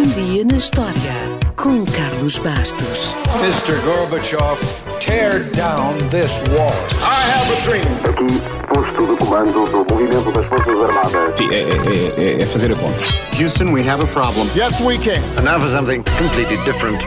Um dia na história com Carlos Bastos. Mr. Gorbachev, tear down this wall. I have a dream. Aqui, posto de comando do movimento das Forças Armadas. Sim, é, é- é- é fazer a conta. Houston, we have a problem. Yes, we can. And now for something completely different.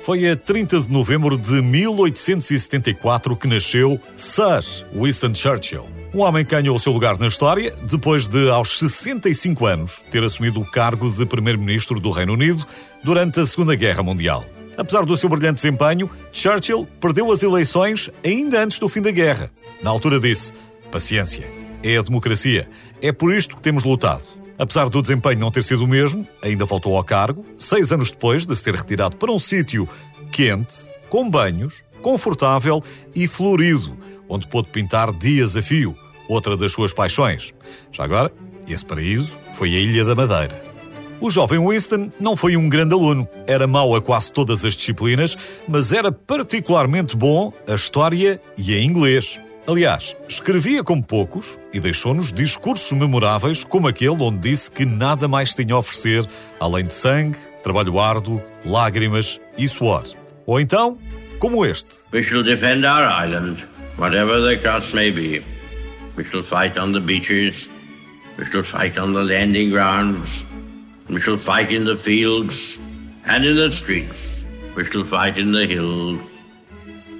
Foi a 30 de novembro de 1874 que nasceu Sir Winston Churchill. Um homem que ganhou o seu lugar na história depois de, aos 65 anos, ter assumido o cargo de Primeiro-Ministro do Reino Unido durante a Segunda Guerra Mundial. Apesar do seu brilhante desempenho, Churchill perdeu as eleições ainda antes do fim da guerra. Na altura disse: Paciência, é a democracia, é por isto que temos lutado. Apesar do desempenho não ter sido o mesmo, ainda voltou ao cargo, seis anos depois de se ter retirado para um sítio quente, com banhos, confortável e florido, onde pôde pintar dias a fio, outra das suas paixões. Já agora, esse paraíso foi a Ilha da Madeira. O jovem Winston não foi um grande aluno, era mau a quase todas as disciplinas, mas era particularmente bom a história e a inglês. Aliás, escrevia como poucos e deixou-nos discursos memoráveis, como aquele onde disse que nada mais tinha a oferecer além de sangue, trabalho árduo, lágrimas e suor. Ou então, como este. We shall defend our island, whatever the cost may be. We shall fight on the beaches. We shall fight on the landing grounds. We shall fight in the fields and in the streets. We shall fight in the hills.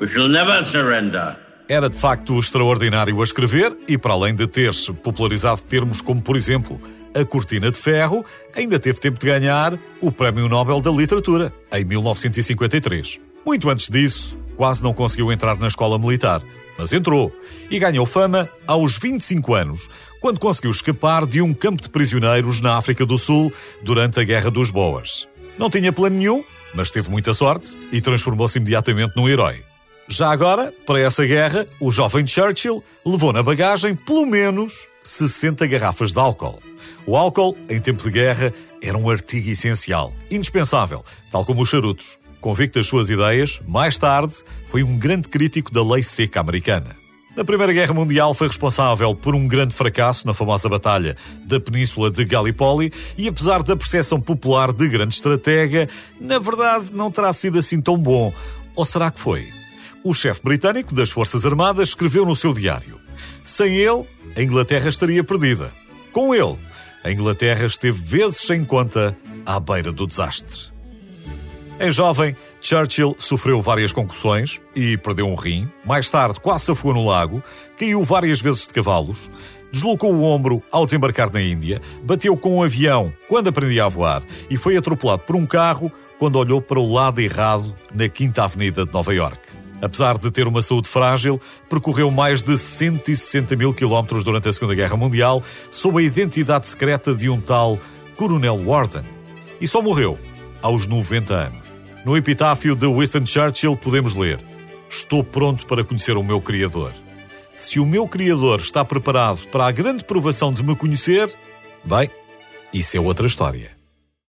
We shall never surrender. Era de facto extraordinário a escrever e, para além de ter-se popularizado termos como, por exemplo, a cortina de ferro, ainda teve tempo de ganhar o Prémio Nobel da Literatura, em 1953. Muito antes disso, quase não conseguiu entrar na escola militar, mas entrou e ganhou fama aos 25 anos, quando conseguiu escapar de um campo de prisioneiros na África do Sul durante a Guerra dos Boas. Não tinha plano nenhum, mas teve muita sorte e transformou-se imediatamente num herói. Já agora, para essa guerra, o jovem Churchill levou na bagagem pelo menos 60 garrafas de álcool. O álcool, em tempo de guerra, era um artigo essencial, indispensável, tal como os charutos. Convicto das suas ideias, mais tarde foi um grande crítico da lei seca americana. Na Primeira Guerra Mundial foi responsável por um grande fracasso na famosa Batalha da Península de Gallipoli e, apesar da percepção popular de grande estratega, na verdade não terá sido assim tão bom. Ou será que foi? O chefe britânico das Forças Armadas escreveu no seu diário: Sem ele, a Inglaterra estaria perdida. Com ele, a Inglaterra esteve vezes sem conta à beira do desastre. Em jovem, Churchill sofreu várias concussões e perdeu um rim. Mais tarde, quase se afogou no lago, caiu várias vezes de cavalos, deslocou o ombro ao desembarcar na Índia, bateu com um avião quando aprendia a voar e foi atropelado por um carro quando olhou para o lado errado na Quinta Avenida de Nova York. Apesar de ter uma saúde frágil, percorreu mais de 160 mil quilómetros durante a Segunda Guerra Mundial sob a identidade secreta de um tal Coronel Warden. E só morreu aos 90 anos. No epitáfio de Winston Churchill podemos ler: Estou pronto para conhecer o meu Criador. Se o meu Criador está preparado para a grande provação de me conhecer, bem, isso é outra história.